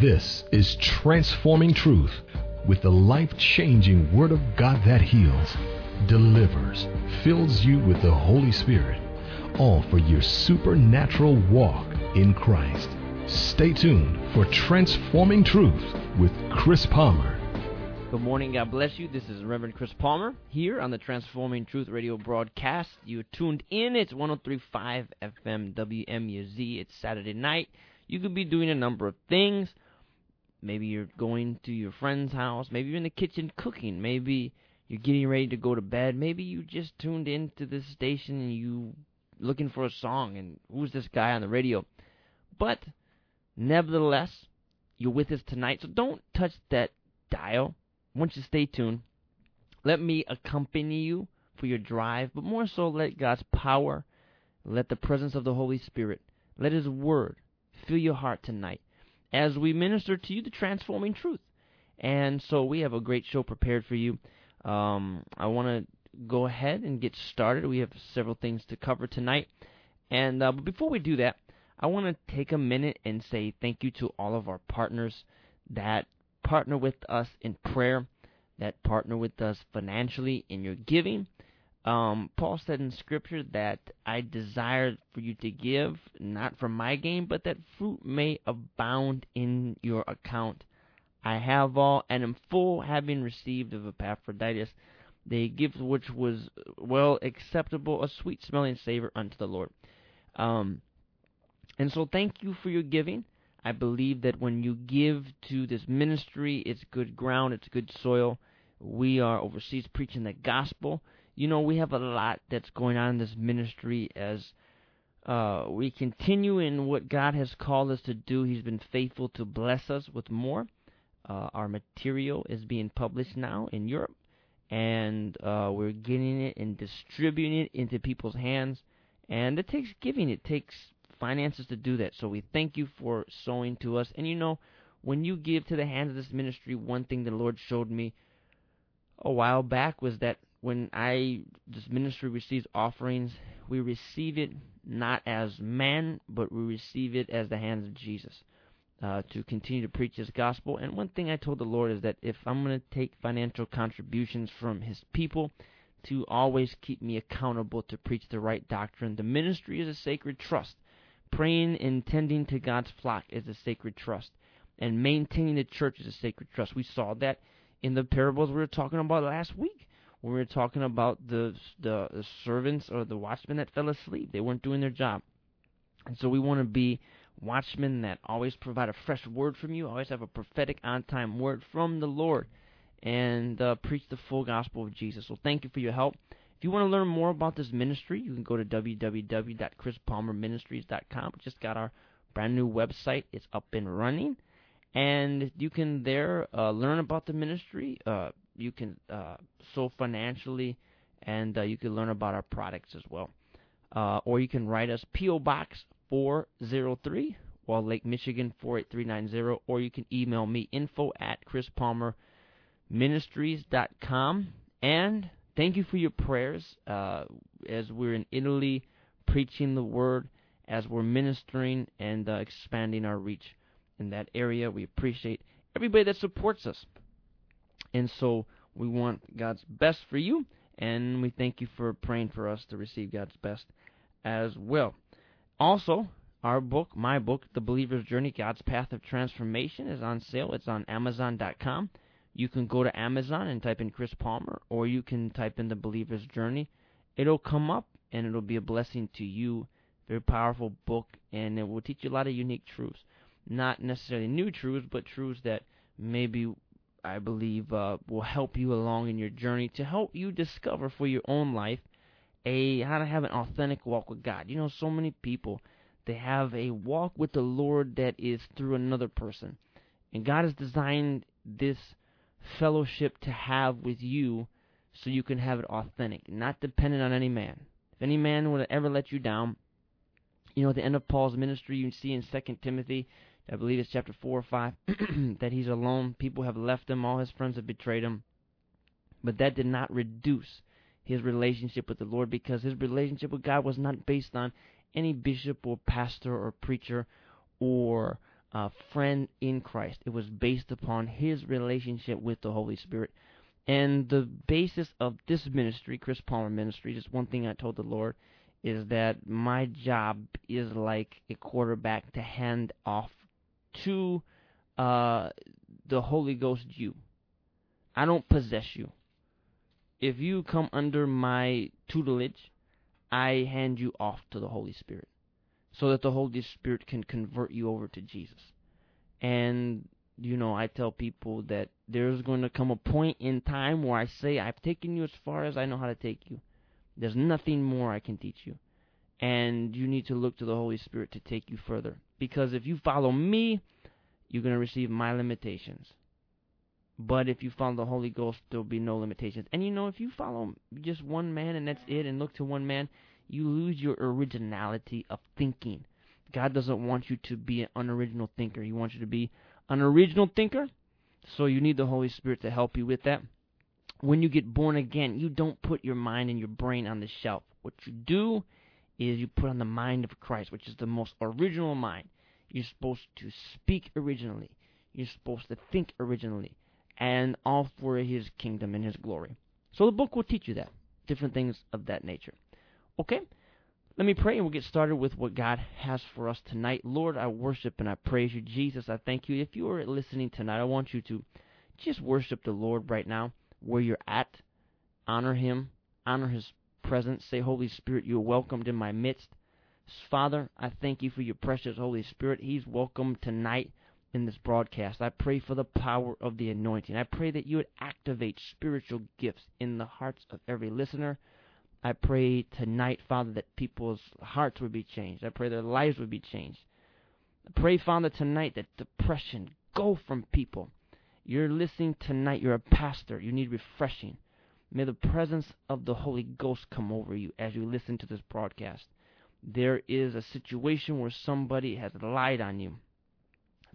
This is Transforming Truth with the life changing Word of God that heals, delivers, fills you with the Holy Spirit, all for your supernatural walk in Christ. Stay tuned for Transforming Truth with Chris Palmer. Good morning. God bless you. This is Reverend Chris Palmer here on the Transforming Truth radio broadcast. You're tuned in. It's 1035 FM WMUZ. It's Saturday night. You could be doing a number of things. Maybe you're going to your friend's house. Maybe you're in the kitchen cooking. Maybe you're getting ready to go to bed. Maybe you just tuned into this station and you looking for a song and who's this guy on the radio. But nevertheless, you're with us tonight. So don't touch that dial. I want you to stay tuned. Let me accompany you for your drive, but more so let God's power, let the presence of the Holy Spirit, let His Word fill your heart tonight as we minister to you the transforming truth. And so we have a great show prepared for you. Um, I want to go ahead and get started. We have several things to cover tonight. And uh, but before we do that, I want to take a minute and say thank you to all of our partners that partner with us in prayer, that partner with us financially in your giving. Um, Paul said in Scripture that I desire for you to give, not for my gain, but that fruit may abound in your account. I have all and am full, having received of Epaphroditus the gift which was well acceptable, a sweet smelling savor unto the Lord. Um, and so, thank you for your giving. I believe that when you give to this ministry, it's good ground, it's good soil. We are overseas preaching the gospel you know, we have a lot that's going on in this ministry as uh, we continue in what God has called us to do. He's been faithful to bless us with more. Uh, our material is being published now in Europe, and uh, we're getting it and distributing it into people's hands. And it takes giving, it takes finances to do that. So we thank you for sowing to us. And you know, when you give to the hands of this ministry, one thing the Lord showed me a while back was that when I this ministry receives offerings, we receive it not as man, but we receive it as the hands of Jesus uh, to continue to preach His gospel. And one thing I told the Lord is that if I'm going to take financial contributions from His people, to always keep me accountable to preach the right doctrine. The ministry is a sacred trust. Praying and tending to God's flock is a sacred trust. And maintaining the church is a sacred trust. We saw that in the parables we were talking about last week when we were talking about the, the servants or the watchmen that fell asleep. They weren't doing their job. And so we want to be watchmen that always provide a fresh word from you, always have a prophetic on time word from the Lord, and uh, preach the full gospel of Jesus. So thank you for your help. If you want to learn more about this ministry, you can go to www.chrispalmerministries.com. We just got our brand new website. It's up and running. And you can there uh, learn about the ministry, uh, you can uh, sow financially, and uh, you can learn about our products as well. Uh, or you can write us P.O. Box 403, Walled Lake, Michigan 48390, or you can email me info at chrispalmerministries.com. And thank you for your prayers uh, as we're in Italy preaching the word, as we're ministering and uh, expanding our reach in that area. We appreciate everybody that supports us. And so we want God's best for you, and we thank you for praying for us to receive God's best as well. Also, our book, my book, The Believer's Journey God's Path of Transformation, is on sale. It's on Amazon.com. You can go to Amazon and type in Chris Palmer, or you can type in The Believer's Journey. It'll come up, and it'll be a blessing to you. Very powerful book, and it will teach you a lot of unique truths. Not necessarily new truths, but truths that maybe I believe uh, will help you along in your journey to help you discover for your own life a how to have an authentic walk with God. You know, so many people they have a walk with the Lord that is through another person, and God has designed this fellowship to have with you so you can have it authentic, not dependent on any man. If any man would ever let you down, you know, at the end of Paul's ministry, you see in Second Timothy I believe it's chapter 4 or 5, that he's alone. People have left him. All his friends have betrayed him. But that did not reduce his relationship with the Lord because his relationship with God was not based on any bishop or pastor or preacher or uh, friend in Christ. It was based upon his relationship with the Holy Spirit. And the basis of this ministry, Chris Palmer Ministry, just one thing I told the Lord is that my job is like a quarterback to hand off to uh, the Holy Ghost you. I don't possess you. If you come under my tutelage, I hand you off to the Holy Spirit so that the Holy Spirit can convert you over to Jesus. And, you know, I tell people that there's going to come a point in time where I say, I've taken you as far as I know how to take you. There's nothing more I can teach you. And you need to look to the Holy Spirit to take you further. Because if you follow me, you're going to receive my limitations. But if you follow the Holy Ghost, there'll be no limitations. And you know, if you follow just one man and that's it, and look to one man, you lose your originality of thinking. God doesn't want you to be an unoriginal thinker. He wants you to be an original thinker. So you need the Holy Spirit to help you with that. When you get born again, you don't put your mind and your brain on the shelf. What you do is you put on the mind of Christ, which is the most original mind. You're supposed to speak originally. You're supposed to think originally. And all for His kingdom and His glory. So the book will teach you that. Different things of that nature. Okay? Let me pray and we'll get started with what God has for us tonight. Lord, I worship and I praise you. Jesus, I thank you. If you are listening tonight, I want you to just worship the Lord right now where you're at. Honor Him, honor His presence. Say, Holy Spirit, you are welcomed in my midst. Father, I thank you for your precious Holy Spirit. He's welcome tonight in this broadcast. I pray for the power of the anointing. I pray that you would activate spiritual gifts in the hearts of every listener. I pray tonight, Father, that people's hearts would be changed. I pray their lives would be changed. I pray, Father, tonight that depression go from people. You're listening tonight. You're a pastor. You need refreshing. May the presence of the Holy Ghost come over you as you listen to this broadcast. There is a situation where somebody has lied on you.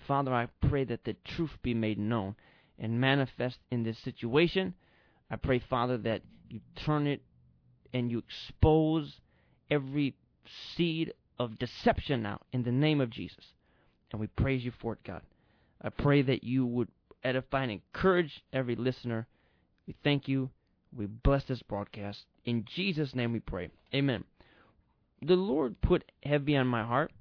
Father, I pray that the truth be made known and manifest in this situation. I pray, Father, that you turn it and you expose every seed of deception now in the name of Jesus. And we praise you for it, God. I pray that you would edify and encourage every listener. We thank you. We bless this broadcast. In Jesus' name we pray. Amen. The Lord put heavy on my heart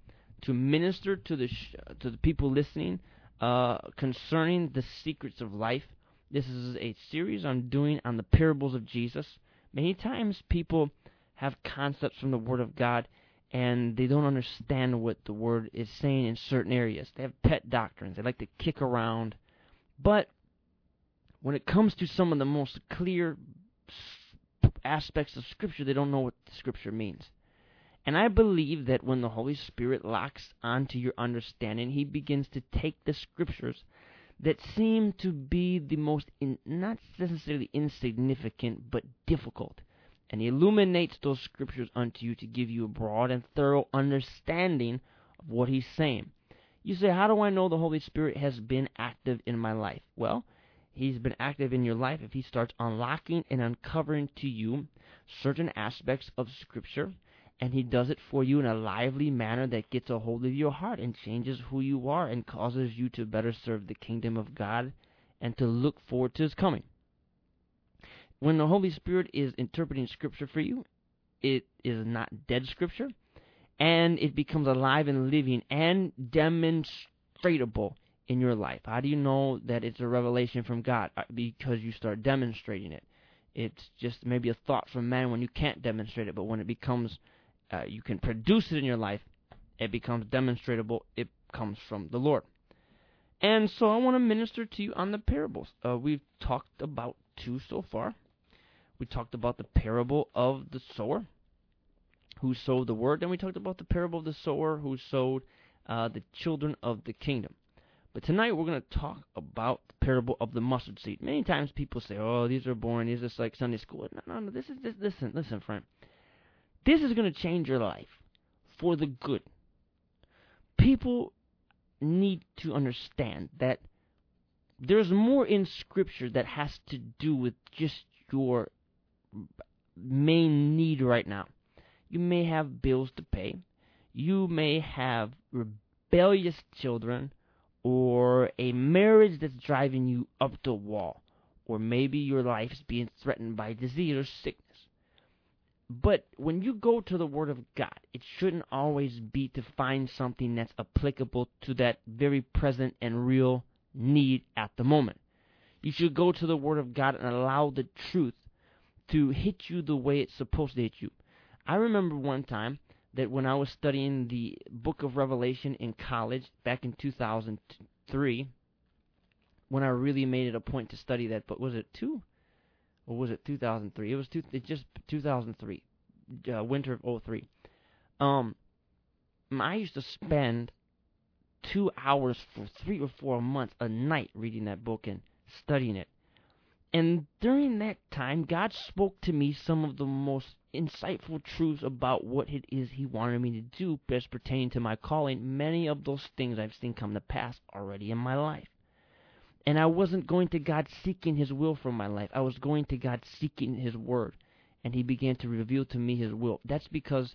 to minister to the sh- to the people listening uh, concerning the secrets of life. This is a series I'm doing on the parables of Jesus. Many times people have concepts from the Word of God and they don't understand what the Word is saying in certain areas. They have pet doctrines. They like to kick around. But when it comes to some of the most clear aspects of Scripture, they don't know what the Scripture means. And I believe that when the Holy Spirit locks onto your understanding, He begins to take the Scriptures that seem to be the most, in, not necessarily insignificant, but difficult. And he illuminates those scriptures unto you to give you a broad and thorough understanding of what he's saying. You say, How do I know the Holy Spirit has been active in my life? Well, he's been active in your life if he starts unlocking and uncovering to you certain aspects of Scripture and he does it for you in a lively manner that gets a hold of your heart and changes who you are and causes you to better serve the kingdom of God and to look forward to his coming. When the Holy Spirit is interpreting scripture for you, it is not dead scripture and it becomes alive and living and demonstratable in your life. How do you know that it's a revelation from God? Uh, because you start demonstrating it. It's just maybe a thought from man when you can't demonstrate it, but when it becomes uh, you can produce it in your life, it becomes demonstrable. It comes from the Lord. And so I want to minister to you on the parables. Uh, we've talked about two so far. We talked about the parable of the sower who sowed the word, and we talked about the parable of the sower who sowed uh, the children of the kingdom. But tonight we're going to talk about the parable of the mustard seed. Many times people say, "Oh, these are boring. These are just like Sunday school." No, no, no. This is this, listen, listen, friend. This is going to change your life for the good. People need to understand that there's more in Scripture that has to do with just your main need right now. You may have bills to pay. You may have rebellious children or a marriage that's driving you up the wall, or maybe your life is being threatened by disease or sickness. But when you go to the Word of God, it shouldn't always be to find something that's applicable to that very present and real need at the moment. You should go to the Word of God and allow the truth to hit you the way it's supposed to hit you. I remember one time that when I was studying the book of Revelation in college back in 2003, when I really made it a point to study that book, was it two? Or was it 2003? It was two, it just 2003, uh, winter of 03. Um, I used to spend two hours for three or four months a night reading that book and studying it. And during that time, God spoke to me some of the most insightful truths about what it is He wanted me to do best pertaining to my calling. Many of those things I've seen come to pass already in my life. And I wasn't going to God seeking His will for my life. I was going to God seeking His Word. And He began to reveal to me His will. That's because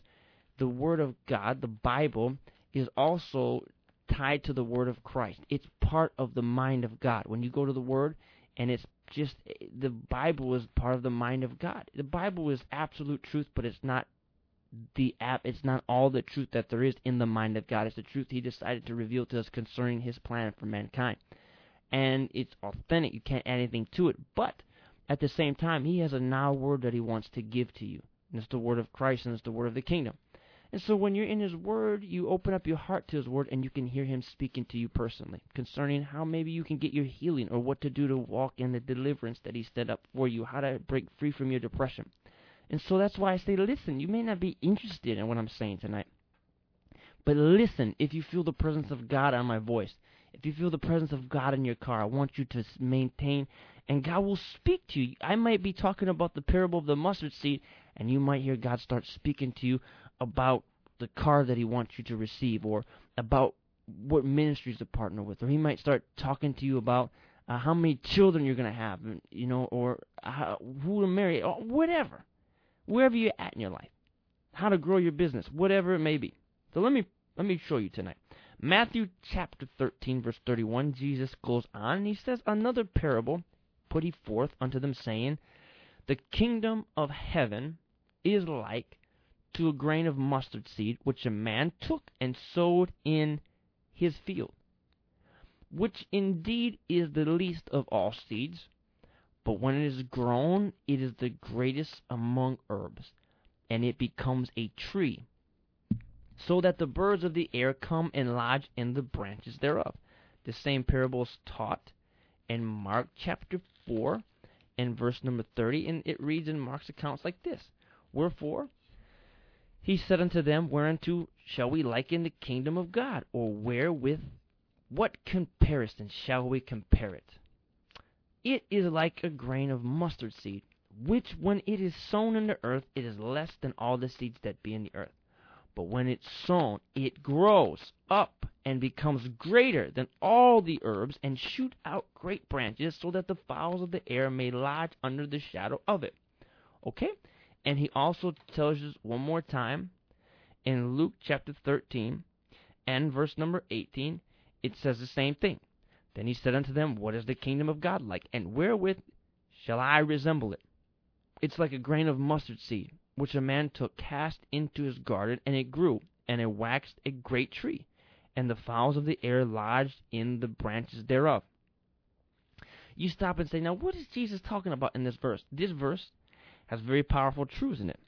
the Word of God, the Bible, is also tied to the Word of Christ. It's part of the mind of God. When you go to the Word, and it's just the Bible is part of the mind of God. The Bible is absolute truth, but it's not the app. It's not all the truth that there is in the mind of God. It's the truth He decided to reveal to us concerning His plan for mankind, and it's authentic. You can't add anything to it, but at the same time, He has a now word that He wants to give to you, and it's the word of Christ, and it's the word of the kingdom. And so when you're in His Word, you open up your heart to His Word and you can hear Him speaking to you personally concerning how maybe you can get your healing or what to do to walk in the deliverance that He set up for you, how to break free from your depression. And so that's why I say, listen, you may not be interested in what I'm saying tonight. But listen, if you feel the presence of God on my voice, if you feel the presence of God in your car, I want you to maintain, and God will speak to you. I might be talking about the parable of the mustard seed, and you might hear God start speaking to you about the car that he wants you to receive or about what ministries to partner with or he might start talking to you about uh, how many children you're going to have you know or how, who to marry or whatever. Wherever you're at in your life. How to grow your business whatever it may be. So let me let me show you tonight matthew chapter 13 verse 31 jesus goes on and he says another parable put he forth unto them saying the kingdom of heaven is like to a grain of mustard seed, which a man took and sowed in his field, which indeed is the least of all seeds, but when it is grown, it is the greatest among herbs, and it becomes a tree, so that the birds of the air come and lodge in the branches thereof. The same parable is taught in Mark chapter 4 and verse number 30, and it reads in Mark's accounts like this Wherefore, he said unto them, Whereunto shall we liken the kingdom of God? Or wherewith what comparison shall we compare it? It is like a grain of mustard seed, which when it is sown in the earth, it is less than all the seeds that be in the earth. But when it's sown, it grows up and becomes greater than all the herbs, and shoot out great branches, so that the fowls of the air may lodge under the shadow of it. Okay? And he also tells us one more time in Luke chapter 13 and verse number 18, it says the same thing. Then he said unto them, What is the kingdom of God like? And wherewith shall I resemble it? It's like a grain of mustard seed, which a man took, cast into his garden, and it grew, and it waxed a great tree, and the fowls of the air lodged in the branches thereof. You stop and say, Now, what is Jesus talking about in this verse? This verse has very powerful truths in it.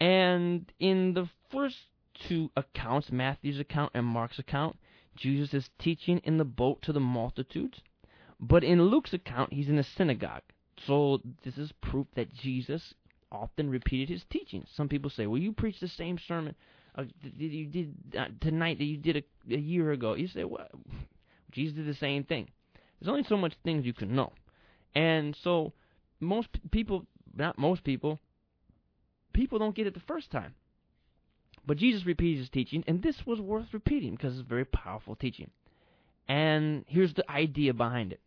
And in the first two accounts, Matthew's account and Mark's account, Jesus is teaching in the boat to the multitudes. But in Luke's account, he's in a synagogue. So this is proof that Jesus often repeated his teachings. Some people say, "Well, you preach the same sermon uh, that you did uh, tonight that you did a, a year ago." You say, "Well, Jesus did the same thing." There's only so much things you can know, and so most people not most people, people don't get it the first time. But Jesus repeated his teaching, and this was worth repeating because it's a very powerful teaching. And here's the idea behind it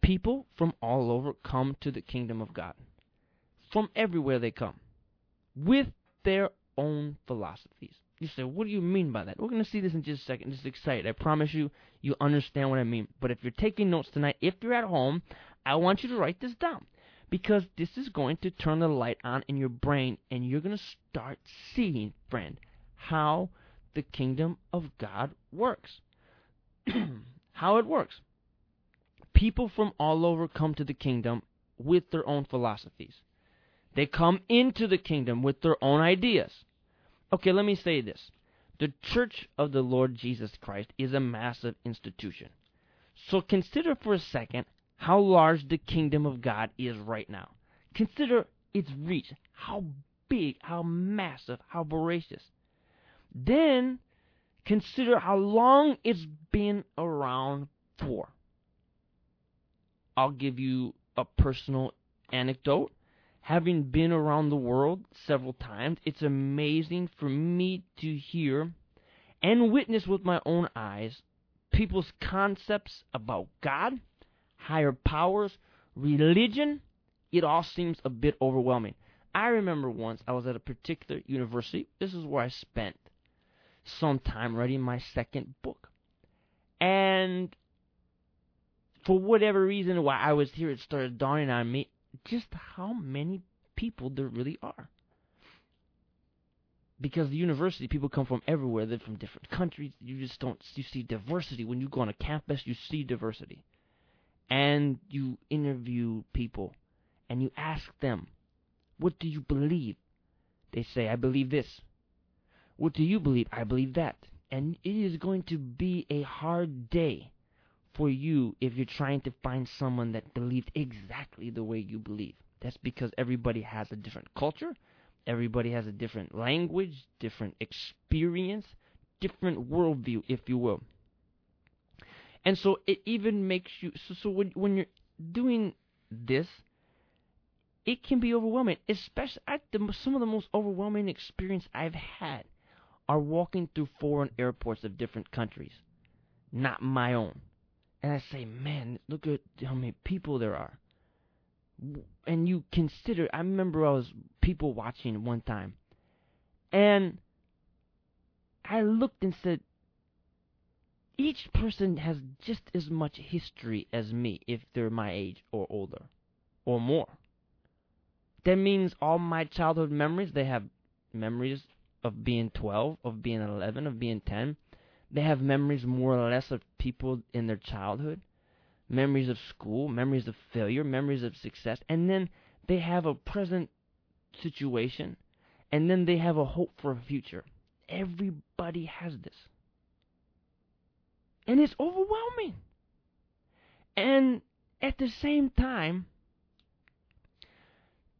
people from all over come to the kingdom of God. From everywhere they come. With their own philosophies. You say, what do you mean by that? We're going to see this in just a second. Just excited. I promise you, you understand what I mean. But if you're taking notes tonight, if you're at home, I want you to write this down because this is going to turn the light on in your brain and you're going to start seeing, friend, how the kingdom of God works. how it works. People from all over come to the kingdom with their own philosophies. They come into the kingdom with their own ideas. Okay, let me say this. The church of the Lord Jesus Christ is a massive institution. So consider for a second how large the kingdom of God is right now. Consider its reach, how big, how massive, how voracious. Then consider how long it's been around for. I'll give you a personal anecdote. Having been around the world several times, it's amazing for me to hear and witness with my own eyes people's concepts about God higher powers, religion, it all seems a bit overwhelming. I remember once I was at a particular university. This is where I spent some time writing my second book. And for whatever reason, while I was here, it started dawning on me just how many people there really are. Because the university, people come from everywhere. They're from different countries. You just don't you see diversity when you go on a campus. You see diversity and you interview people and you ask them, What do you believe? They say, I believe this. What do you believe? I believe that. And it is going to be a hard day for you if you're trying to find someone that believed exactly the way you believe. That's because everybody has a different culture, everybody has a different language, different experience, different worldview, if you will. And so it even makes you so, so when when you're doing this, it can be overwhelming. Especially the, some of the most overwhelming experience I've had are walking through foreign airports of different countries, not my own. And I say, man, look at how many people there are. And you consider, I remember I was people watching one time, and I looked and said, each person has just as much history as me if they're my age or older or more. That means all my childhood memories, they have memories of being 12, of being 11, of being 10. They have memories more or less of people in their childhood, memories of school, memories of failure, memories of success, and then they have a present situation, and then they have a hope for a future. Everybody has this. And it's overwhelming. And at the same time,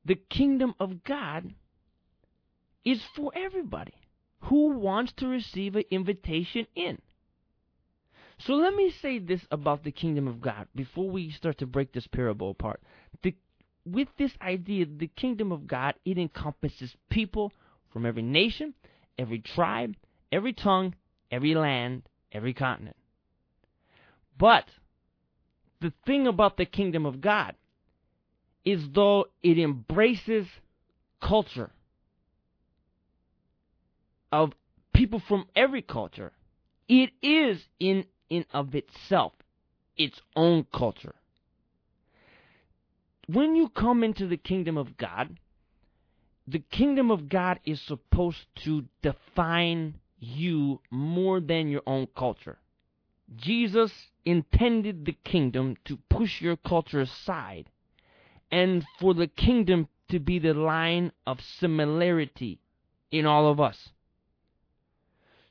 the kingdom of God is for everybody who wants to receive an invitation in. So let me say this about the kingdom of God before we start to break this parable apart. The, with this idea, the kingdom of God, it encompasses people from every nation, every tribe, every tongue, every land, every continent. But the thing about the kingdom of God is though it embraces culture of people from every culture, it is in in of itself its own culture. When you come into the kingdom of God, the kingdom of God is supposed to define you more than your own culture. Jesus intended the kingdom to push your culture aside and for the kingdom to be the line of similarity in all of us.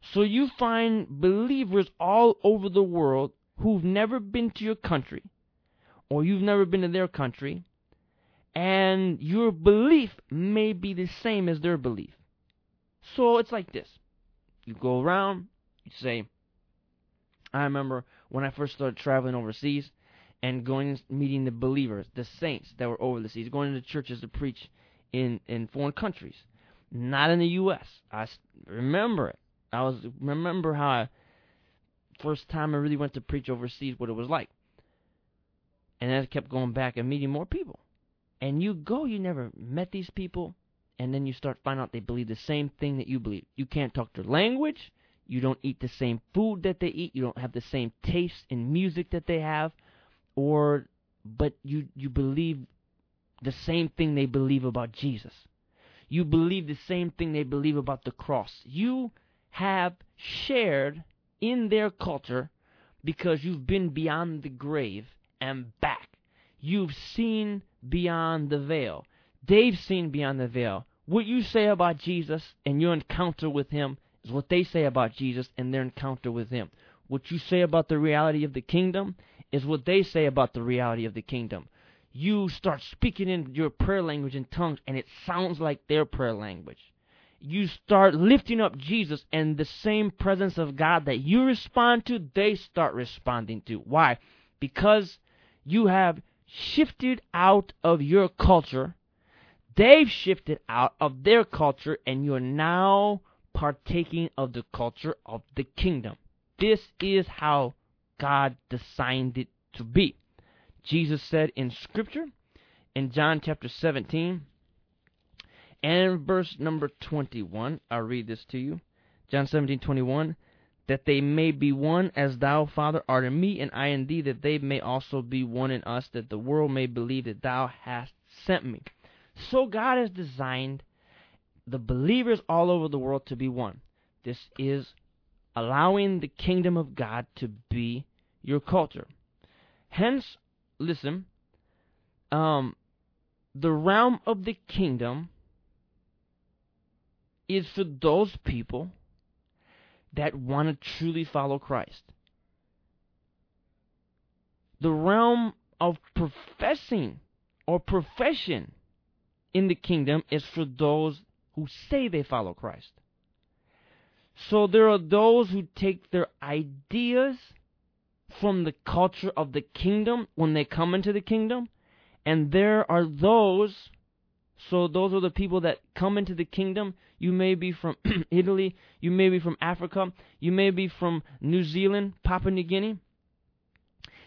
So you find believers all over the world who've never been to your country or you've never been to their country and your belief may be the same as their belief. So it's like this. You go around, you say, I remember when I first started traveling overseas and going meeting the believers, the saints that were over the seas, going to churches to preach in in foreign countries, not in the U.S. I remember it. I was remember how I, first time I really went to preach overseas, what it was like, and then I kept going back and meeting more people. And you go, you never met these people, and then you start finding out they believe the same thing that you believe. You can't talk their language. You don't eat the same food that they eat. You don't have the same taste in music that they have, or but you you believe the same thing they believe about Jesus. You believe the same thing they believe about the cross. You have shared in their culture because you've been beyond the grave and back. You've seen beyond the veil. They've seen beyond the veil. What you say about Jesus and your encounter with Him is what they say about Jesus and their encounter with Him. What you say about the reality of the kingdom is what they say about the reality of the kingdom. You start speaking in your prayer language in tongues, and it sounds like their prayer language. You start lifting up Jesus, and the same presence of God that you respond to, they start responding to. Why? Because you have shifted out of your culture. They've shifted out of their culture, and you're now partaking of the culture of the kingdom. This is how God designed it to be. Jesus said in Scripture, in John chapter 17, and verse number 21, I'll read this to you. John 17, 21, that they may be one as thou, Father, art in me, and I in thee, that they may also be one in us, that the world may believe that thou hast sent me. So God has designed the believers all over the world to be one. This is allowing the kingdom of God to be your culture. Hence, listen, um, the realm of the kingdom is for those people that want to truly follow Christ. The realm of professing or profession in the kingdom is for those who say they follow Christ. So there are those who take their ideas from the culture of the kingdom when they come into the kingdom, and there are those. So those are the people that come into the kingdom. You may be from Italy, you may be from Africa, you may be from New Zealand, Papua New Guinea.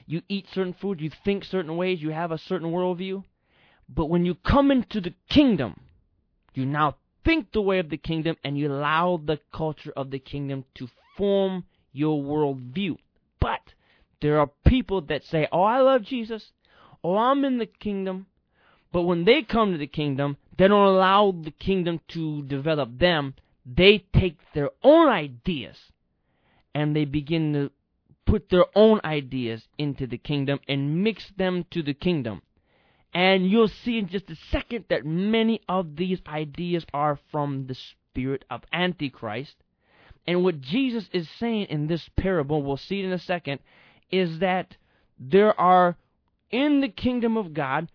You eat certain food, you think certain ways, you have a certain worldview. But when you come into the kingdom, you now think the way of the kingdom and you allow the culture of the kingdom to form your worldview. But there are people that say, Oh, I love Jesus. Oh, I'm in the kingdom. But when they come to the kingdom, they don't allow the kingdom to develop them. They take their own ideas and they begin to put their own ideas into the kingdom and mix them to the kingdom. And you'll see in just a second that many of these ideas are from the spirit of Antichrist. And what Jesus is saying in this parable, we'll see it in a second, is that there are in the kingdom of God,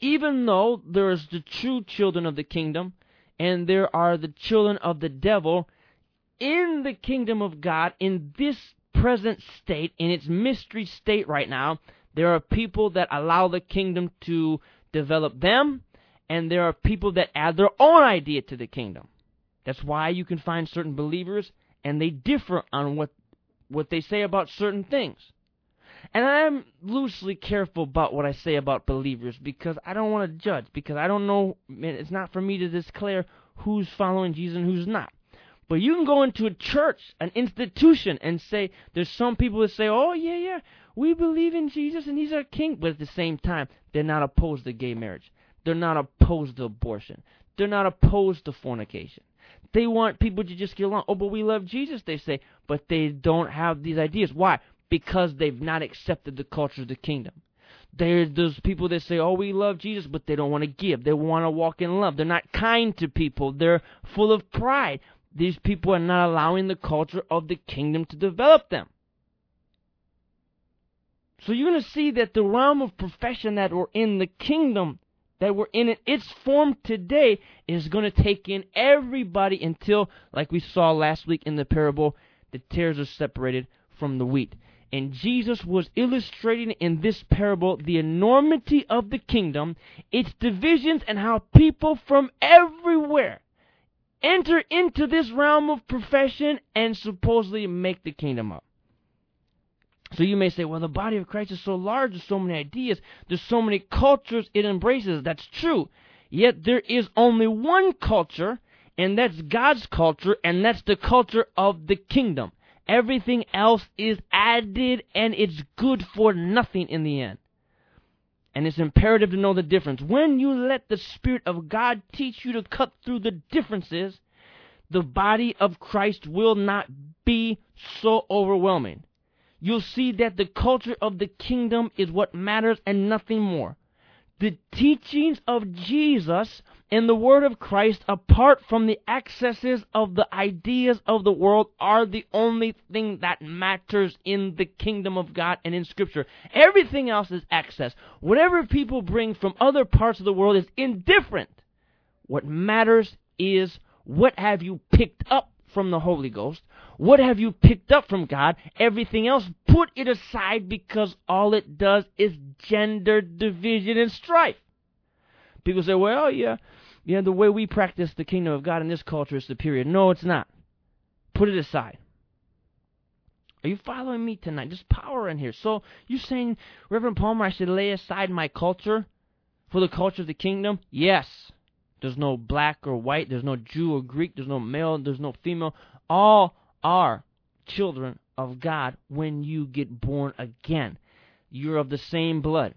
even though there's the true children of the kingdom and there are the children of the devil, in the kingdom of God, in this present state, in its mystery state right now, there are people that allow the kingdom to develop them, and there are people that add their own idea to the kingdom. That's why you can find certain believers and they differ on what what they say about certain things. And I'm loosely careful about what I say about believers because I don't want to judge because I don't know it's not for me to declare who's following Jesus and who's not. But you can go into a church, an institution, and say, there's some people that say, oh, yeah, yeah, we believe in Jesus and He's our King. But at the same time, they're not opposed to gay marriage. They're not opposed to abortion. They're not opposed to fornication. They want people to just get along. Oh, but we love Jesus, they say. But they don't have these ideas. Why? Because they've not accepted the culture of the kingdom. There's those people that say, "Oh, we love Jesus," but they don't want to give. They want to walk in love. They're not kind to people. They're full of pride these people are not allowing the culture of the kingdom to develop them. So you're going to see that the realm of profession that we're in, the kingdom that we're in, its form today is going to take in everybody until, like we saw last week in the parable, the tares are separated from the wheat. And Jesus was illustrating in this parable the enormity of the kingdom, its divisions, and how people from everywhere enter into this realm of profession and supposedly make the kingdom up. So you may say, well, the body of Christ is so large, there's so many ideas, there's so many cultures it embraces. That's true. Yet there is only one culture, and that's God's culture, and that's the culture of the kingdom. Everything else is added, and it's good for nothing in the end. And it's imperative to know the difference. When you let the Spirit of God teach you to cut through the differences, the body of Christ will not be so overwhelming. You'll see that the culture of the kingdom is what matters and nothing more. The teachings of Jesus and the Word of Christ, apart from the excesses of the ideas of the world, are the only thing that matters in the kingdom of God and in Scripture. Everything else is excess. Whatever people bring from other parts of the world is indifferent. What matters is what have you picked up from the Holy Ghost? What have you picked up from God? Everything else, put it aside because all it does is gender division and strife. People say, well, yeah, yeah, the way we practice the kingdom of God in this culture is superior. No, it's not. Put it aside. Are you following me tonight? There's power in here. So you're saying, Reverend Palmer, I should lay aside my culture for the culture of the kingdom? Yes. There's no black or white. There's no Jew or Greek. There's no male. There's no female. All are children of God when you get born again. You're of the same blood.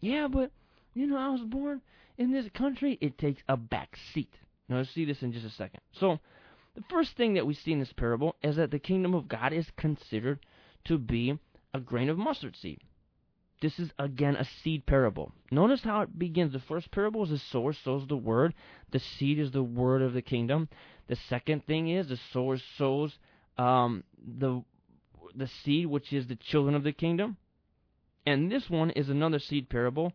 Yeah, but, you know, I was born in this country. It takes a back seat. Now, let's see this in just a second. So, the first thing that we see in this parable is that the kingdom of God is considered to be a grain of mustard seed. This is again a seed parable. Notice how it begins. The first parable is the sower sows the word. The seed is the word of the kingdom. The second thing is the sower sows um, the the seed, which is the children of the kingdom. And this one is another seed parable,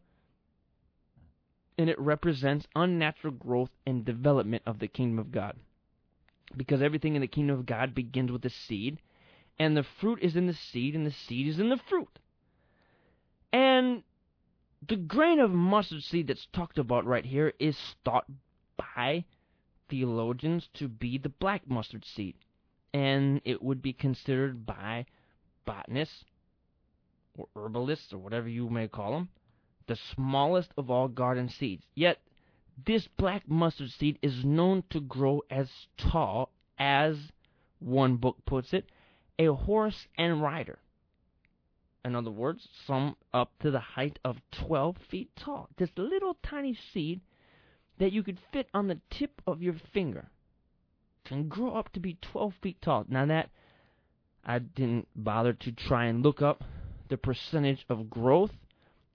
and it represents unnatural growth and development of the kingdom of God. Because everything in the kingdom of God begins with the seed, and the fruit is in the seed, and the seed is in the fruit. And the grain of mustard seed that's talked about right here is thought by theologians to be the black mustard seed. And it would be considered by botanists or herbalists or whatever you may call them the smallest of all garden seeds. Yet, this black mustard seed is known to grow as tall as, one book puts it, a horse and rider. In other words, some up to the height of 12 feet tall. This little tiny seed that you could fit on the tip of your finger can grow up to be 12 feet tall. Now, that I didn't bother to try and look up the percentage of growth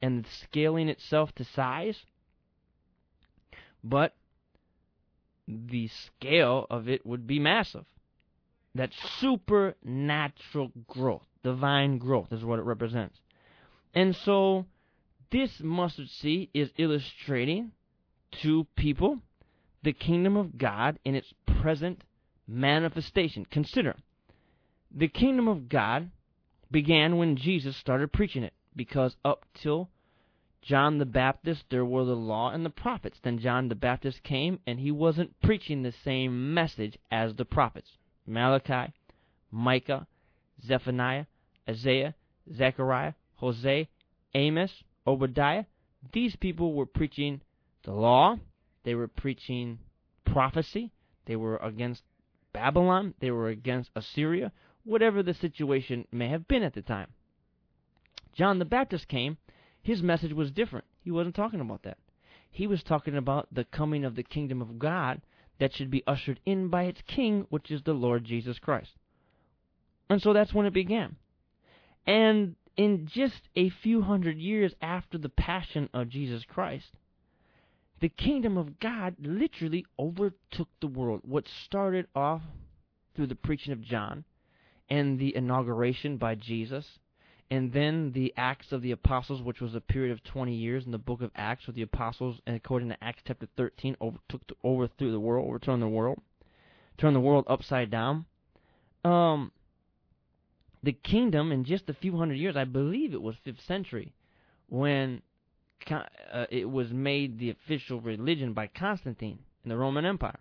and scaling itself to size, but the scale of it would be massive. That supernatural growth divine growth is what it represents. And so this mustard seed is illustrating to people the kingdom of God in its present manifestation. Consider, the kingdom of God began when Jesus started preaching it, because up till John the Baptist, there were the law and the prophets. Then John the Baptist came, and he wasn't preaching the same message as the prophets Malachi, Micah, Zephaniah, Isaiah, Zechariah, Hosea, Amos, Obadiah. These people were preaching the law, they were preaching prophecy, they were against Babylon, they were against Assyria, whatever the situation may have been at the time. John the Baptist came, his message was different. He wasn't talking about that. He was talking about the coming of the kingdom of God that should be ushered in by its king, which is the Lord Jesus Christ. And so that's when it began. And in just a few hundred years after the passion of Jesus Christ, the kingdom of God literally overtook the world. What started off through the preaching of John and the inauguration by Jesus, and then the Acts of the Apostles, which was a period of 20 years in the book of Acts, where the apostles, and according to Acts chapter 13, overtook overthrew the world, overturned the world, turned the world upside down. Um, the kingdom in just a few hundred years, I believe it was 5th century, when uh, it was made the official religion by Constantine in the Roman Empire.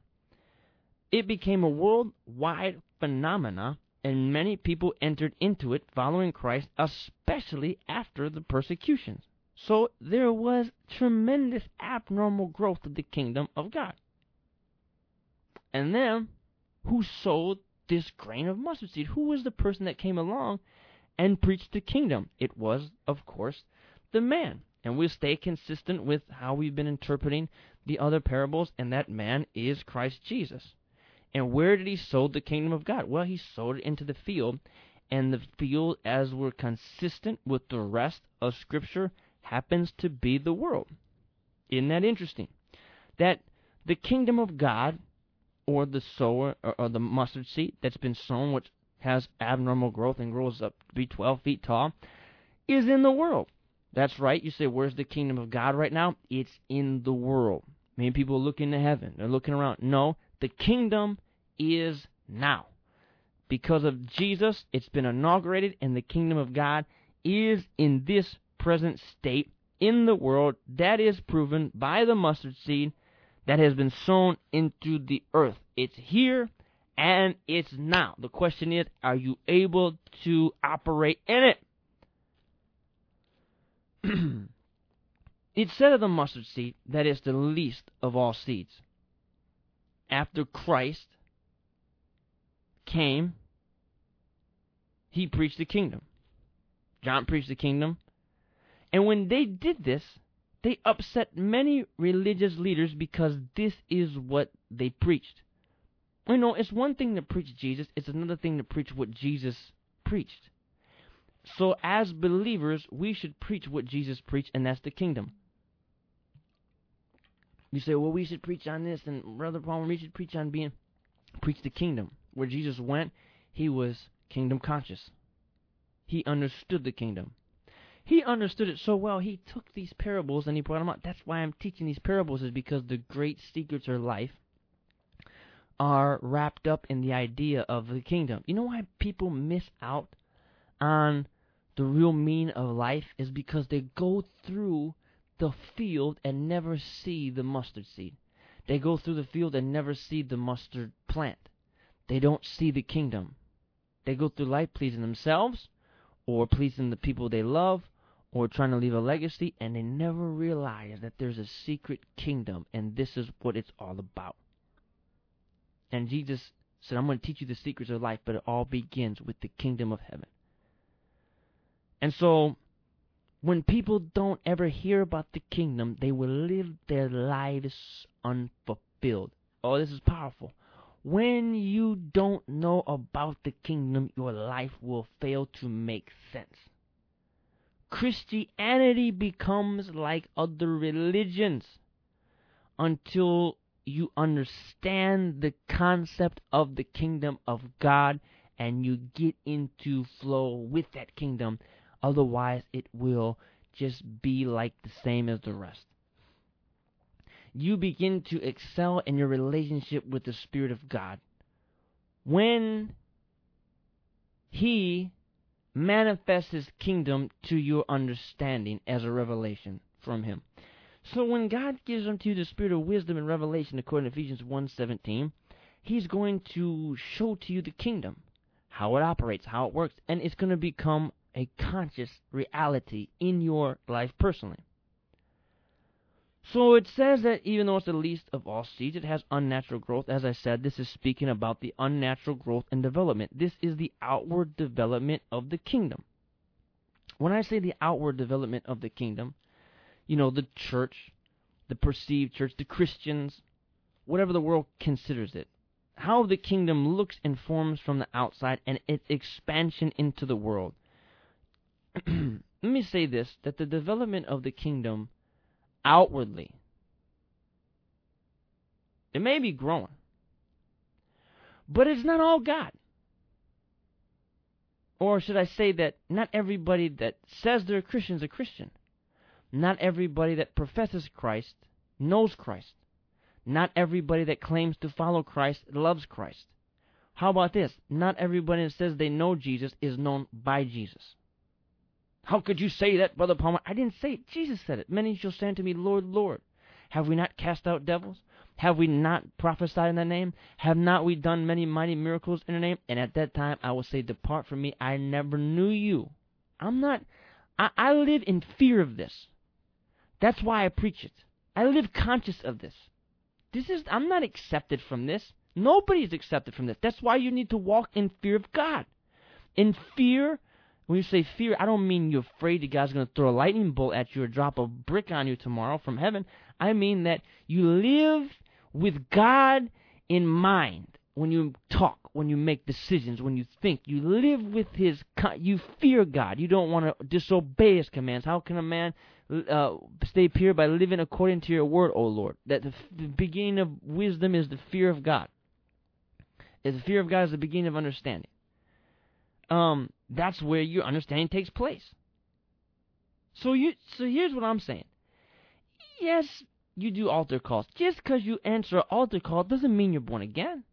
It became a worldwide phenomena, and many people entered into it following Christ, especially after the persecutions. So there was tremendous abnormal growth of the kingdom of God. And then, who sowed this grain of mustard seed? Who was the person that came along and preached the kingdom? It was, of course, the man. And we'll stay consistent with how we've been interpreting the other parables, and that man is Christ Jesus. And where did he sow the kingdom of God? Well, he sowed it into the field, and the field, as we're consistent with the rest of Scripture, happens to be the world. Isn't that interesting? That the kingdom of God, or the sower, or, or the mustard seed that's been sown, which has abnormal growth and grows up to be 12 feet tall, is in the world. That's right. You say, where's the kingdom of God right now? It's in the world. Many people look into heaven. They're looking around. No, the kingdom is now. Because of Jesus, it's been inaugurated, and the kingdom of God is in this present state in the world. That is proven by the mustard seed that has been sown into the earth. It's here and it's now. The question is, are you able to operate in it? it said of the mustard seed that it's the least of all seeds. After Christ came, he preached the kingdom. John preached the kingdom. And when they did this, they upset many religious leaders because this is what they preached. You know, it's one thing to preach Jesus, it's another thing to preach what Jesus preached. So, as believers, we should preach what Jesus preached, and that's the kingdom. You say, well, we should preach on this, and Brother Palmer, we should preach on being, preach the kingdom. Where Jesus went, he was kingdom conscious. He understood the kingdom. He understood it so well, he took these parables and he brought them out. That's why I'm teaching these parables, is because the great secrets of life are wrapped up in the idea of the kingdom. You know why people miss out on the real meaning of life is because they go through the field and never see the mustard seed. They go through the field and never see the mustard plant. They don't see the kingdom. They go through life pleasing themselves or pleasing the people they love or trying to leave a legacy and they never realize that there's a secret kingdom and this is what it's all about. And Jesus said, I'm going to teach you the secrets of life, but it all begins with the kingdom of heaven. And so, when people don't ever hear about the kingdom, they will live their lives unfulfilled. Oh, this is powerful. When you don't know about the kingdom, your life will fail to make sense. Christianity becomes like other religions until you understand the concept of the kingdom of God and you get into flow with that kingdom Otherwise, it will just be like the same as the rest. You begin to excel in your relationship with the Spirit of God when He manifests His kingdom to your understanding as a revelation from Him. So when God gives unto you the spirit of wisdom and revelation, according to Ephesians 1.17, He's going to show to you the kingdom, how it operates, how it works, and it's going to become a conscious reality in your life personally. So it says that even though it's the least of all seeds, it has unnatural growth. As I said, this is speaking about the unnatural growth and development. This is the outward development of the kingdom. When I say the outward development of the kingdom, you know, the church, the perceived church, the Christians, whatever the world considers it, how the kingdom looks and forms from the outside and its expansion into the world. let me say this that the development of the kingdom outwardly it may be growing but it's not all god. Or should i say that not everybody that says they're a christian is a christian. Not everybody that professes christ knows christ. Not everybody that claims to follow christ loves christ. How about this? Not everybody that says they know jesus is known by jesus how could you say that, Brother Palmer? I didn't say it. Jesus said it. Many shall say unto me, Lord, Lord. Have we not cast out devils? Have we not prophesied in thy name? Have not we done many mighty miracles in the name? And at that time I will say, Depart from me, I never knew you. I'm not, I, I live in fear of this. That's why I preach it. I live conscious of this. This is I'm not accepted from this. Nobody is accepted from this. That's why you need to walk in fear of God. In fear, when you say fear, I don't mean you're afraid that God's going to throw a lightning bolt at you or drop a brick on you tomorrow from heaven. I mean that you live with God in mind when you talk, when you make decisions, when you think. You live with His. You fear God. You don't want to disobey His commands. How can a man uh, stay pure by living according to Your word, O Lord? That the, the beginning of wisdom is the fear of God. The fear of God is the beginning of understanding. Um, that's where your understanding takes place. So you, so here's what I'm saying. Yes, you do altar calls. Just because you answer an altar call doesn't mean you're born again.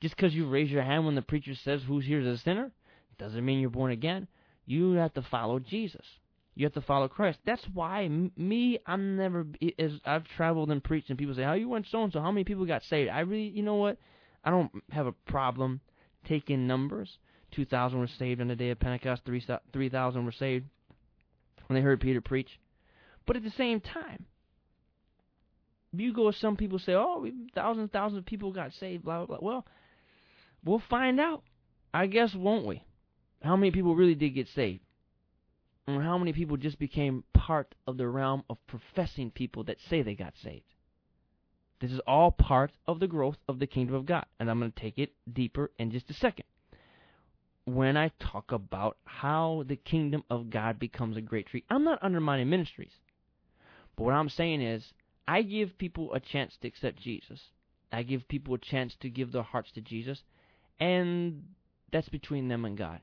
Just because you raise your hand when the preacher says who's here is a sinner doesn't mean you're born again. You have to follow Jesus. You have to follow Christ. That's why me, I'm never. As I've traveled and preached, and people say, "How you went so and so? How many people got saved?" I really, you know what? I don't have a problem taking numbers. Two thousand were saved on the day of Pentecost. Three three thousand were saved when they heard Peter preach. But at the same time, you go. Some people say, "Oh, thousands, thousands of people got saved." Blah blah blah. Well, we'll find out. I guess, won't we? How many people really did get saved? And how many people just became part of the realm of professing people that say they got saved? This is all part of the growth of the kingdom of God. And I'm going to take it deeper in just a second. When I talk about how the kingdom of God becomes a great tree, I'm not undermining ministries. But what I'm saying is, I give people a chance to accept Jesus. I give people a chance to give their hearts to Jesus. And that's between them and God.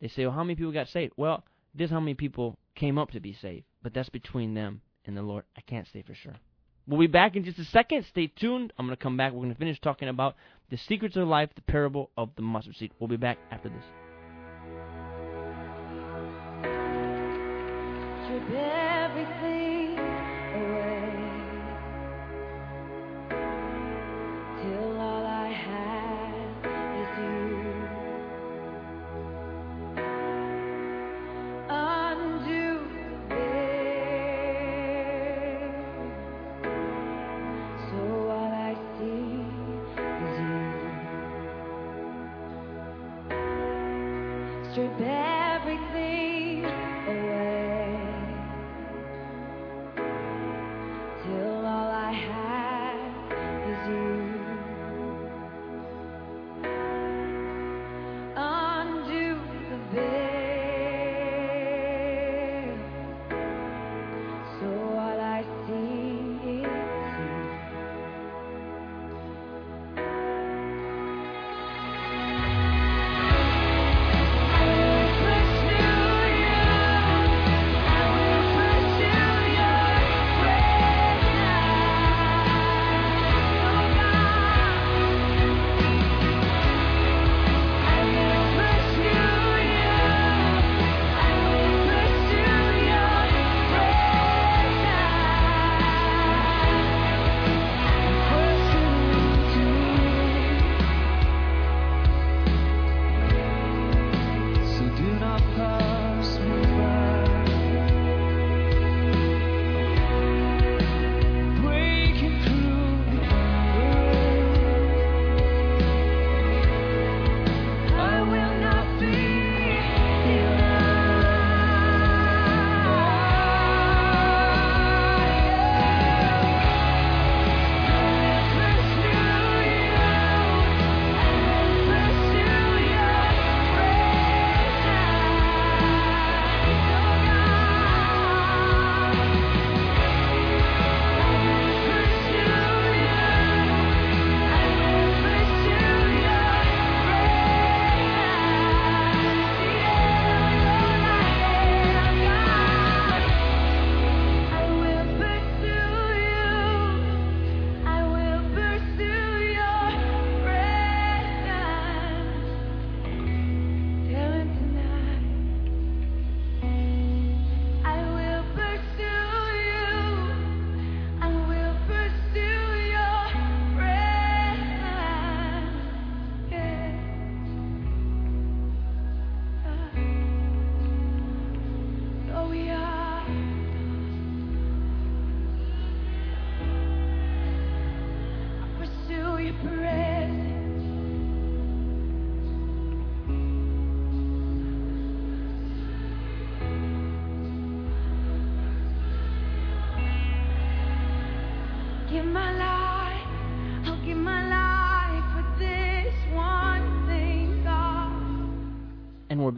They say, well, how many people got saved? Well, this is how many people came up to be saved. But that's between them and the Lord. I can't say for sure. We'll be back in just a second. Stay tuned. I'm going to come back. We're going to finish talking about the secrets of life, the parable of the mustard seed. We'll be back after this. strip everything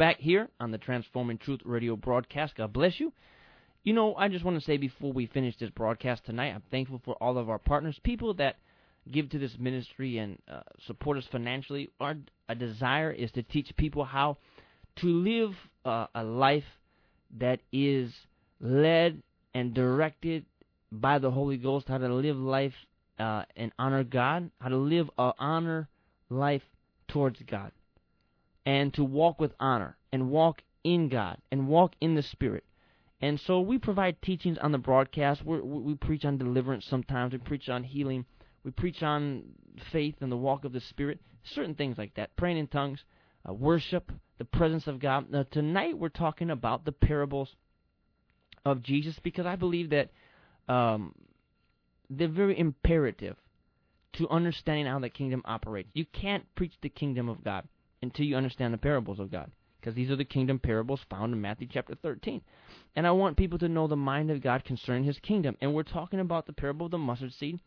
back here on the Transforming Truth radio broadcast. God bless you. You know, I just want to say before we finish this broadcast tonight, I'm thankful for all of our partners, people that give to this ministry and uh, support us financially. Our a desire is to teach people how to live uh, a life that is led and directed by the Holy Ghost, how to live life uh, and honor God, how to live a honor life towards God, and to walk with honor and walk in God and walk in the Spirit. And so we provide teachings on the broadcast. We're, we preach on deliverance sometimes. We preach on healing. We preach on faith and the walk of the Spirit. Certain things like that. Praying in tongues, uh, worship, the presence of God. Now, tonight we're talking about the parables of Jesus because I believe that um, they're very imperative to understanding how the kingdom operates. You can't preach the kingdom of God until you understand the parables of God because these are the kingdom parables found in Matthew chapter 13. And I want people to know the mind of God concerning his kingdom. And we're talking about the parable of the mustard seed.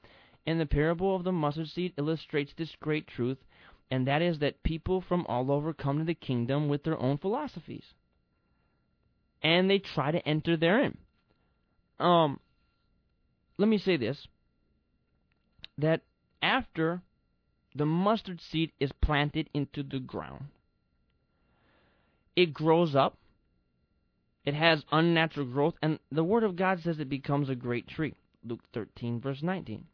And the parable of the mustard seed illustrates this great truth, and that is that people from all over come to the kingdom with their own philosophies. And they try to enter therein. Um, let me say this that after the mustard seed is planted into the ground, it grows up. It has unnatural growth, and the Word of God says it becomes a great tree. Luke 13, verse 19.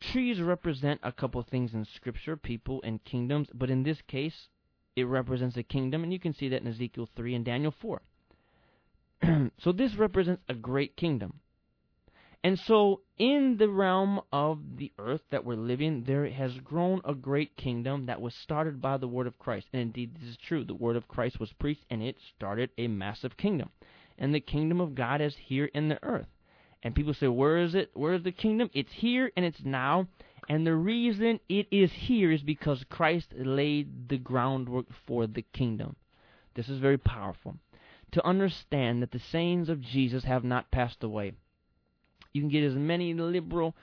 Trees represent a couple things in Scripture, people and kingdoms, but in this case, it represents a kingdom, and you can see that in Ezekiel 3 and Daniel 4. so this represents a great kingdom. And so, in the realm of the earth that we're living, there has grown a great kingdom that was started by the word of Christ. And indeed, this is true. The word of Christ was preached, and it started a massive kingdom. And the kingdom of God is here in the earth. And people say, Where is it? Where is the kingdom? It's here and it's now. And the reason it is here is because Christ laid the groundwork for the kingdom. This is very powerful. To understand that the sayings of Jesus have not passed away. You can get as many liberal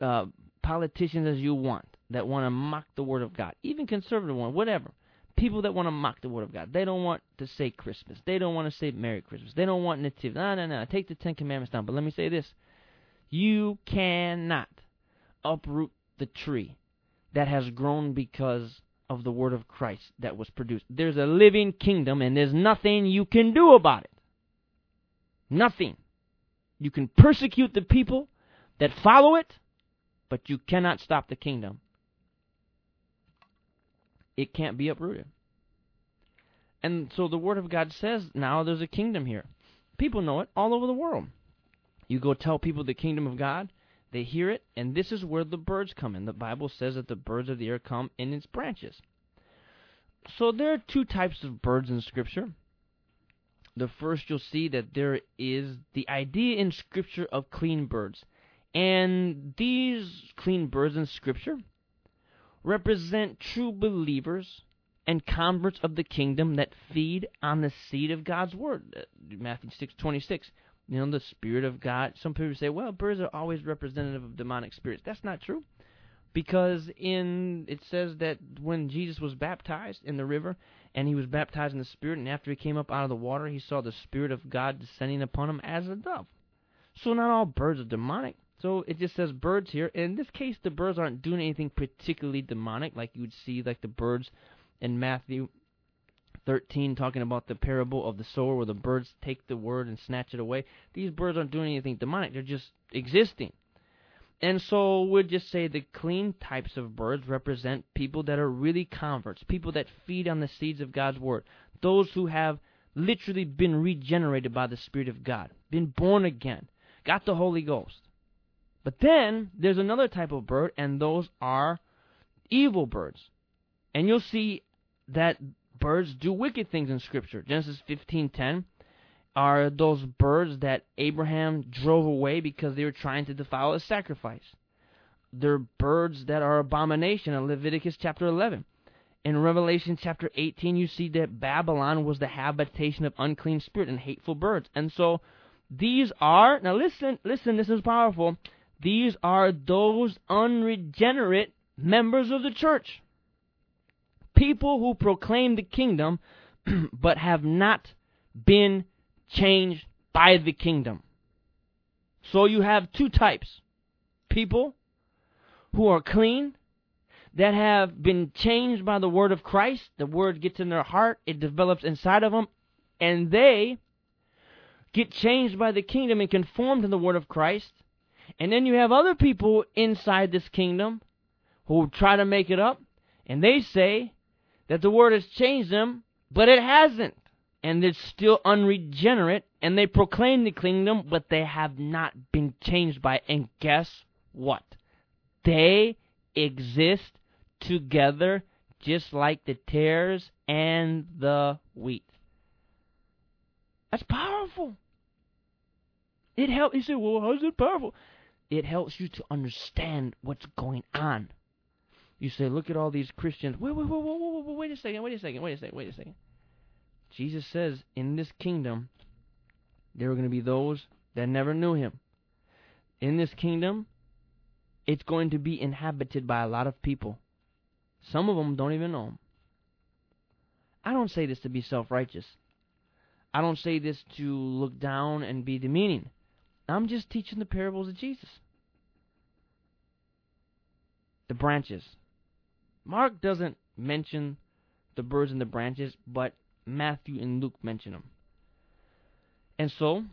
uh, politicians as you want that want to mock the Word of God, even conservative ones, whatever. People that want to mock the Word of God. They don't want to say Christmas. They don't want to say Merry Christmas. They don't want nativity. No, no, no. Take the Ten Commandments down. But let me say this: you cannot uproot the tree that has grown because of the Word of Christ that was produced. There's a living kingdom, and there's nothing you can do about it. Nothing. You can persecute the people that follow it, but you cannot stop the kingdom. It can't be uprooted. And so the Word of God says now there's a kingdom here. People know it all over the world. You go tell people the kingdom of God, they hear it, and this is where the birds come in. The Bible says that the birds of the air come in its branches. So there are two types of birds in Scripture the first you'll see that there is the idea in Scripture of clean birds. And these clean birds in Scripture represent true believers and converts of the kingdom that feed on the seed of God's word. Uh, Matthew 6:26. You know, the spirit of God. Some people say, "Well, birds are always representative of demonic spirits." That's not true because in it says that when Jesus was baptized in the river and he was baptized in the spirit and after he came up out of the water he saw the spirit of God descending upon him as a dove. So not all birds are demonic. So it just says birds here. In this case the birds aren't doing anything particularly demonic like you would see like the birds in Matthew 13 talking about the parable of the sower where the birds take the word and snatch it away. These birds aren't doing anything demonic. They're just existing. And so we'll just say the clean types of birds represent people that are really converts, people that feed on the seeds of God's Word, those who have literally been regenerated by the Spirit of God, been born again, got the Holy Ghost. But then there's another type of bird, and those are evil birds. And you'll see that birds do wicked things in Scripture. Genesis 15:10 are those birds that Abraham drove away because they were trying to defile a sacrifice. They're birds that are abomination in Leviticus chapter 11. In Revelation chapter 18, you see that Babylon was the habitation of unclean spirit and hateful birds. And so these are, now listen, listen, this is powerful. These are those unregenerate members of the church. People who proclaim the kingdom but have not been changed by the kingdom. So you have two types people who are clean, that have been changed by the word of Christ. The word gets in their heart, it develops inside of them, and they get changed by the kingdom and conformed to the word of Christ. And then you have other people inside this kingdom who try to make it up, and they say that the word has changed them, but it hasn't. And it's still unregenerate, and they proclaim the kingdom, but they have not been changed by it. And guess what? They exist together just like the tares and the wheat. That's powerful. It helps. You say, well, how's it powerful? It helps you to understand what's going on. You say, look at all these Christians. Wait, wait, wait, wait, wait, wait, wait a second, wait a second, wait a second, wait a second. Jesus says, in this kingdom, there are going to be those that never knew him. In this kingdom, it's going to be inhabited by a lot of people. Some of them don't even know him. I don't say this to be self righteous. I don't say this to look down and be demeaning. I'm just teaching the parables of Jesus. The branches. Mark doesn't mention the birds and the branches, but Matthew and Luke mention them. And so,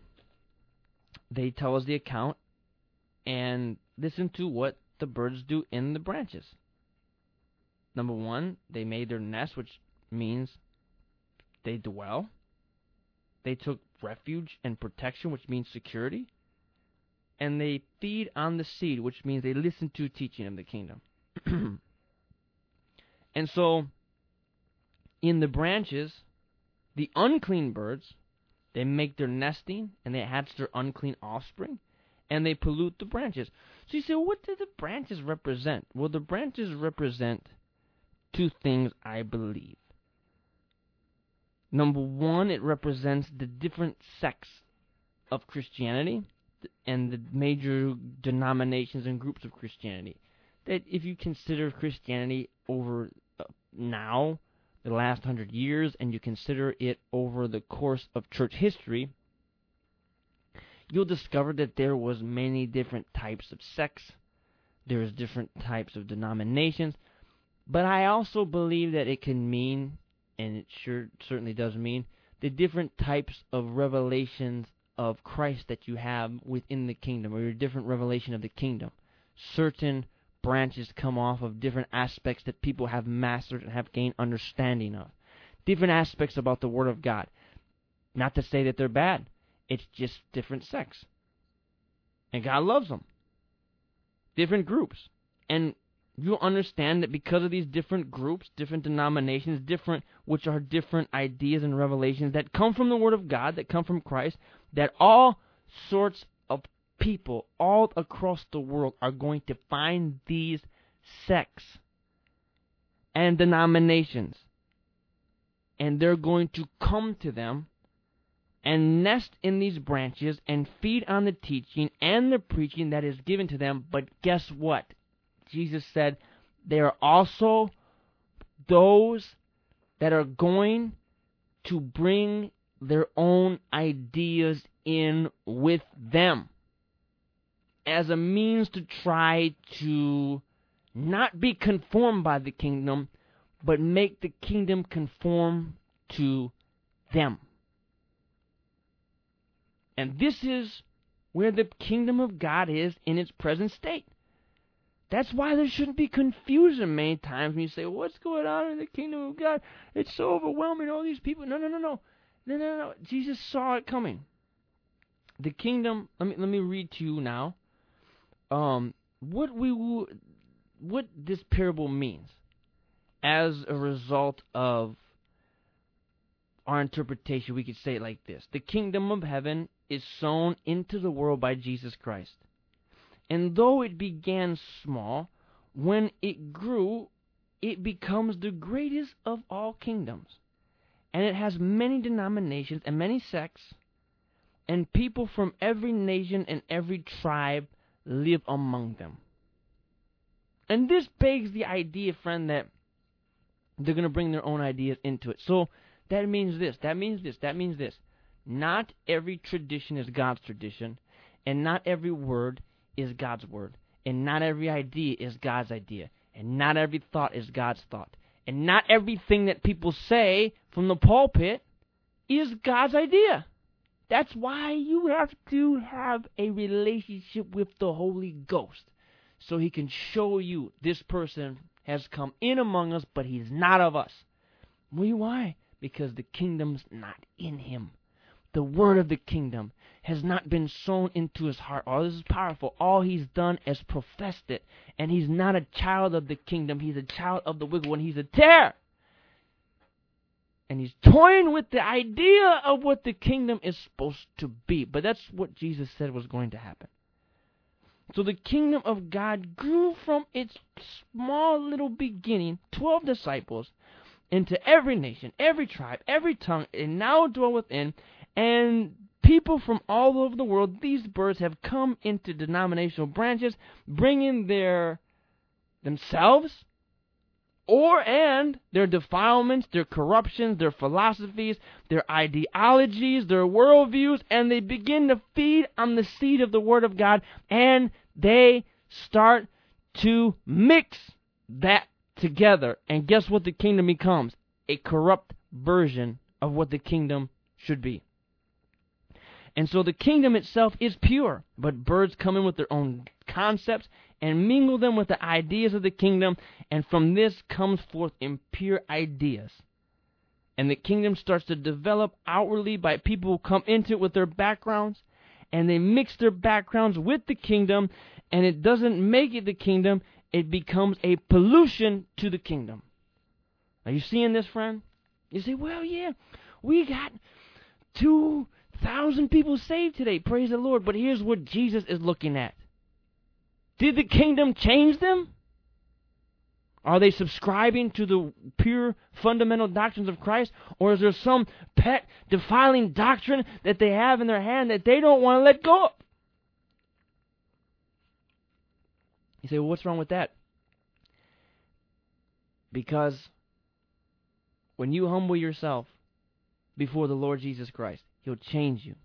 they tell us the account and listen to what the birds do in the branches. Number one, they made their nest, which means they dwell. They took refuge and protection, which means security. And they feed on the seed, which means they listen to teaching of the kingdom. and so, in the branches, the unclean birds, they make their nesting and they hatch their unclean offspring and they pollute the branches. So you say, what do the branches represent? Well, the branches represent two things, I believe. Number one, it represents the different sects of Christianity and the major denominations and groups of Christianity. That if you consider Christianity over uh, now, the last hundred years, and you consider it over the course of church history, you'll discover that there was many different types of sects. There's different types of denominations. But I also believe that it can mean, and it sure certainly does mean, the different types of revelations of Christ that you have within the kingdom, or your different revelation of the kingdom. Certain branches come off of different aspects that people have mastered and have gained understanding of. Different aspects about the Word of God. Not to say that they're bad, it's just different sects. And God loves them. Different groups. And you'll understand that because of these different groups, different denominations, different which are different ideas and revelations that come from the Word of God, that come from Christ, that all sorts people all across the world are going to find these sects and denominations. And they're going to come to them and nest in these branches and feed on the teaching and the preaching that is given to them. But guess what? Jesus said, there are also those that are going to bring their own ideas in with them as a means to try to not be conformed by the kingdom, but make the kingdom conform to them. And this is where the kingdom of God is in its present state. That's why there shouldn't be confusion many times when you say, What's going on in the kingdom of God? It's so overwhelming, all these people. No, no, no, no. No, no, no. Jesus saw it coming. The kingdom, let me let me read to you now. Um what we what this parable means as a result of our interpretation, we could say it like this The kingdom of heaven is sown into the world by Jesus Christ. And though it began small, when it grew, it becomes the greatest of all kingdoms. And it has many denominations and many sects, and people from every nation and every tribe live among them. And this begs the idea, friend, that they're going to bring their own ideas into it. So that means this, that means this, that means this. Not every tradition is God's tradition, and not every word is God's word, and not every idea is God's idea, and not every thought is God's thought, and not everything that people say from the pulpit is God's idea. That's why you have to have a relationship with the Holy Ghost so he can show you this person has come in among us, but he's not of us. Why? Because the kingdom's not in him. The word of the kingdom has not been sown into his heart. Oh, this is powerful. All he's done is professed it. And he's not a child of the kingdom. He's a child of the wicked one. He's a tare and he's toying with the idea of what the kingdom is supposed to be. But that's what Jesus said was going to happen. So the kingdom of God grew from its small little beginning, 12 disciples, into every nation, every tribe, every tongue, and now dwell within. And people from all over the world, these birds have come into denominational branches, bringing their themselves or and their defilements, their corruptions, their philosophies, their ideologies, their worldviews, and they begin to feed on the seed of the Word of God, and they start to mix that together. And guess what the kingdom becomes? A corrupt version of what the kingdom should be. And so the kingdom itself is pure, but birds come in with their own concepts and mingle them with the ideas of the kingdom, and from this comes forth impure ideas. And the kingdom starts to develop outwardly by people who come into it with their backgrounds, and they mix their backgrounds with the kingdom, and it doesn't make it the kingdom, it becomes a pollution to the kingdom. Are you seeing this, friend? You say, well, yeah, we got 2,000 people saved today. Praise the Lord. But here's what Jesus is looking at did the kingdom change them? Are they subscribing to the pure fundamental doctrines of Christ? Or is there some pet defiling doctrine that they have in their hand that they don't want to let go of? You say, well, what's wrong with that? Because when you humble yourself before the Lord Jesus Christ, He'll change you.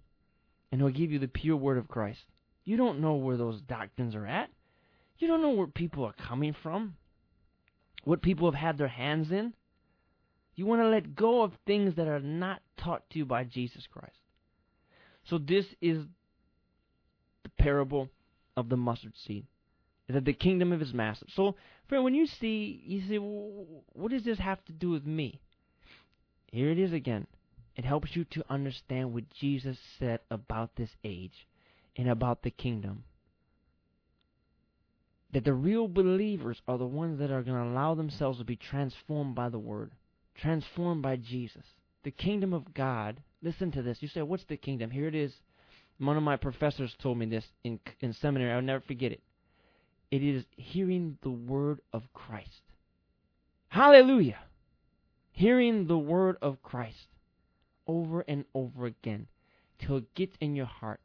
And He'll give you the pure word of Christ. You don't know where those doctrines are at. You don't know where people are coming from, what people have had their hands in. You want to let go of things that are not taught to you by Jesus Christ. So this is the parable of the mustard seed. That the kingdom of his master. So, friend, when you see, you say, well, what does this have to do with me? Here it is again. It helps you to understand what Jesus said about this age and about the kingdom that the real believers are the ones that are going to allow themselves to be transformed by the Word, transformed by Jesus. The kingdom of God, listen to this. You say, What's the kingdom? Here it is. One of my professors told me this in, in seminary. I'll never forget it. It is hearing the Word of Christ. Hallelujah! Hearing the Word of Christ over and over again till it gets in your heart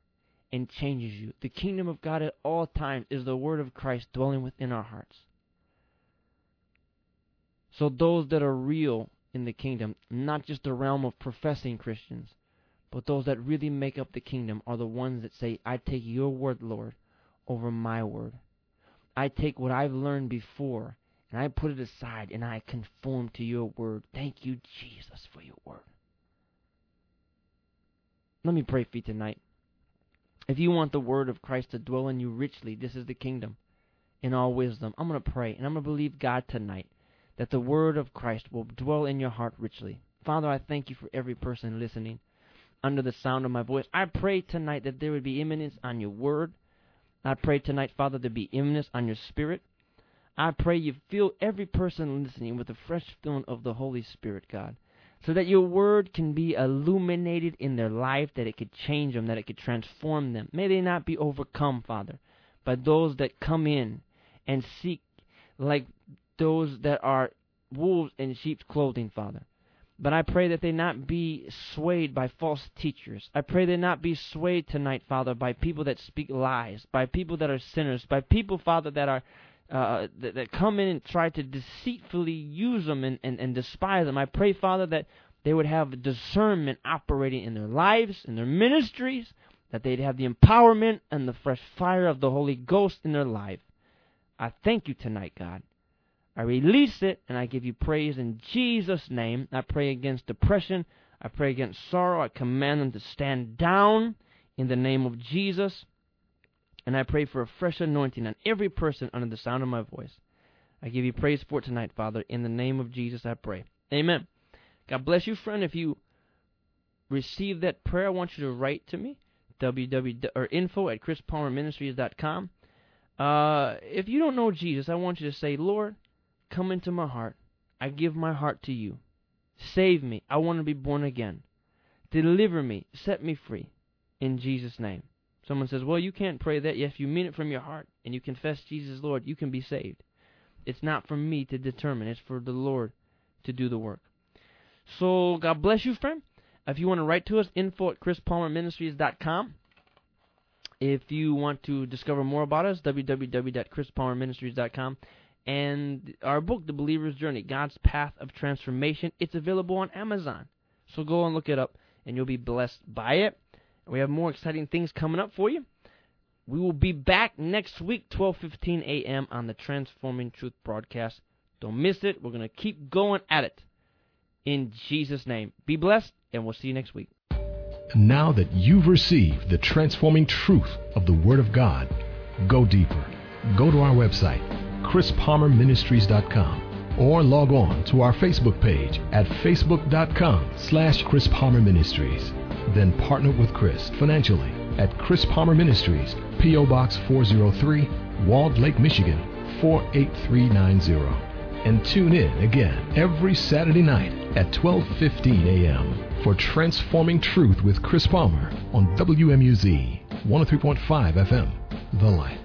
and changes you. The kingdom of God at all times is the word of Christ dwelling within our hearts. So those that are real in the kingdom, not just the realm of professing Christians, but those that really make up the kingdom are the ones that say, I take your word, Lord, over my word. I take what I've learned before and I put it aside and I conform to your word. Thank you, Jesus, for your word. Let me pray for you tonight. If you want the word of Christ to dwell in you richly, this is the kingdom in all wisdom. I'm going to pray and I'm going to believe God tonight that the word of Christ will dwell in your heart richly. Father, I thank you for every person listening under the sound of my voice. I pray tonight that there would be imminence on your word. I pray tonight, Father, there be imminence on your spirit. I pray you fill every person listening with a fresh filling of the Holy Spirit, God so that your word can be illuminated in their life, that it could change them, that it could transform them. May they not be overcome, Father, by those that come in and seek like those that are wolves in sheep's clothing, Father. But I pray that they not be swayed by false teachers. I pray they not be swayed tonight, Father, by people that speak lies, by people that are sinners, by people, Father, that are uh, that, that come in and try to deceitfully use them and, and, and despise them. I pray, Father, that they would have discernment operating in their lives, in their ministries, that they'd have the empowerment and the fresh fire of the Holy Ghost in their life. I thank you tonight, God. I release it and I give you praise in Jesus' name. I pray against depression. I pray against sorrow. I command them to stand down in the name of Jesus. And I pray for a fresh anointing on every person under the sound of my voice. I give you praise for it tonight, Father. In the name of Jesus, I pray. Amen. God bless you, friend. If you receive that prayer, I want you to write to me, www or info at chrispalmerministries.com. Uh, if you don't know Jesus, I want you to say, Lord, come into my heart. I give my heart to you. Save me. I want to be born again. Deliver me. Set me free. In Jesus' name. Someone says, Well, you can't pray that. Yes, you mean it from your heart and you confess Jesus Lord, you can be saved. It's not for me to determine, it's for the Lord to do the work. So, God bless you, friend. If you want to write to us, info at chrispalmerministries.com. If you want to discover more about us, www.chrispalmerministries.com. And our book, The Believer's Journey God's Path of Transformation, it's available on Amazon. So go and look it up, and you'll be blessed by it. We have more exciting things coming up for you. We will be back next week, 12:15 a.m. on the Transforming Truth broadcast. Don't miss it. We're going to keep going at it. In Jesus' name. Be blessed, and we'll see you next week. Now that you've received the transforming truth of the Word of God, go deeper. Go to our website, chrispalmerministries.com or log on to our Facebook page at facebook.com slash chrispalmerministries. Ministries. Then partner with Chris financially at Chris Palmer Ministries, P.O. Box 403, Walled Lake, Michigan 48390. And tune in again every Saturday night at 12:15 a.m. for Transforming Truth with Chris Palmer on WMUZ 103.5 FM, The Light.